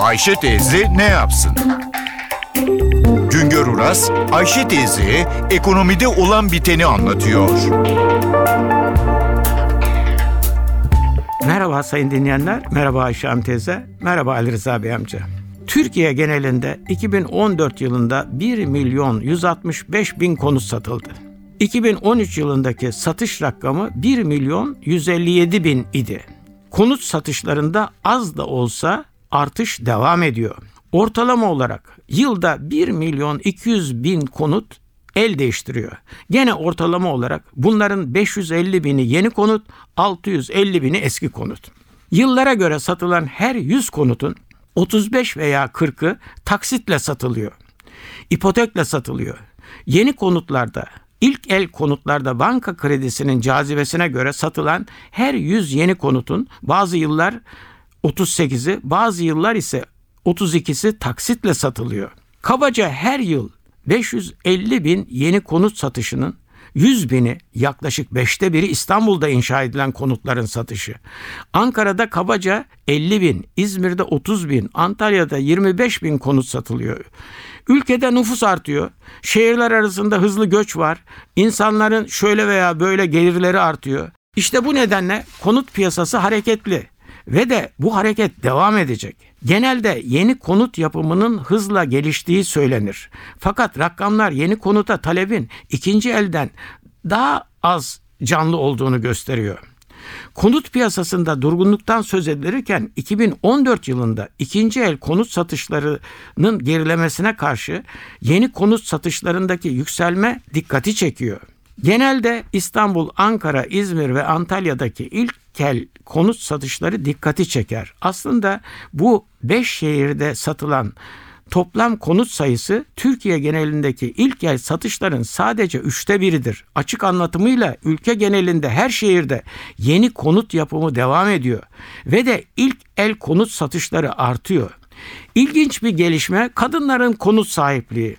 Ayşe teyze ne yapsın? Güngör Uras, Ayşe teyze ekonomide olan biteni anlatıyor. Merhaba sayın dinleyenler, merhaba Ayşe Hanım teyze, merhaba Ali Rıza Bey amca. Türkiye genelinde 2014 yılında 1 milyon 165 bin konut satıldı. 2013 yılındaki satış rakamı 1 milyon 157 bin idi. Konut satışlarında az da olsa artış devam ediyor. Ortalama olarak yılda 1 milyon 200 bin konut el değiştiriyor. Gene ortalama olarak bunların 550 bini yeni konut, 650 bini eski konut. Yıllara göre satılan her 100 konutun 35 veya 40'ı taksitle satılıyor. İpotekle satılıyor. Yeni konutlarda ilk el konutlarda banka kredisinin cazibesine göre satılan her 100 yeni konutun bazı yıllar 38'i bazı yıllar ise 32'si taksitle satılıyor. Kabaca her yıl 550 bin yeni konut satışının 100 bini yaklaşık beşte biri İstanbul'da inşa edilen konutların satışı. Ankara'da kabaca 50 bin, İzmir'de 30 bin, Antalya'da 25 bin konut satılıyor. Ülkede nüfus artıyor. Şehirler arasında hızlı göç var. İnsanların şöyle veya böyle gelirleri artıyor. İşte bu nedenle konut piyasası hareketli ve de bu hareket devam edecek. Genelde yeni konut yapımının hızla geliştiği söylenir. Fakat rakamlar yeni konuta talebin ikinci elden daha az canlı olduğunu gösteriyor. Konut piyasasında durgunluktan söz edilirken 2014 yılında ikinci el konut satışlarının gerilemesine karşı yeni konut satışlarındaki yükselme dikkati çekiyor. Genelde İstanbul, Ankara, İzmir ve Antalya'daki ilk el konut satışları dikkati çeker. Aslında bu 5 şehirde satılan toplam konut sayısı Türkiye genelindeki ilk el satışların sadece üçte biridir. Açık anlatımıyla ülke genelinde her şehirde yeni konut yapımı devam ediyor ve de ilk el konut satışları artıyor. İlginç bir gelişme kadınların konut sahipliği.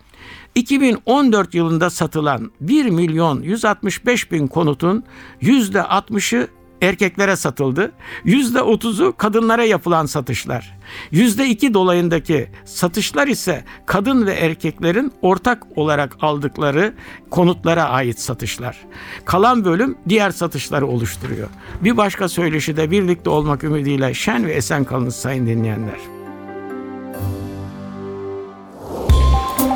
2014 yılında satılan 1 milyon 165 bin konutun %60'ı erkeklere satıldı. Yüzde otuzu kadınlara yapılan satışlar. Yüzde iki dolayındaki satışlar ise kadın ve erkeklerin ortak olarak aldıkları konutlara ait satışlar. Kalan bölüm diğer satışları oluşturuyor. Bir başka söyleşi de birlikte olmak ümidiyle şen ve esen kalınız sayın dinleyenler.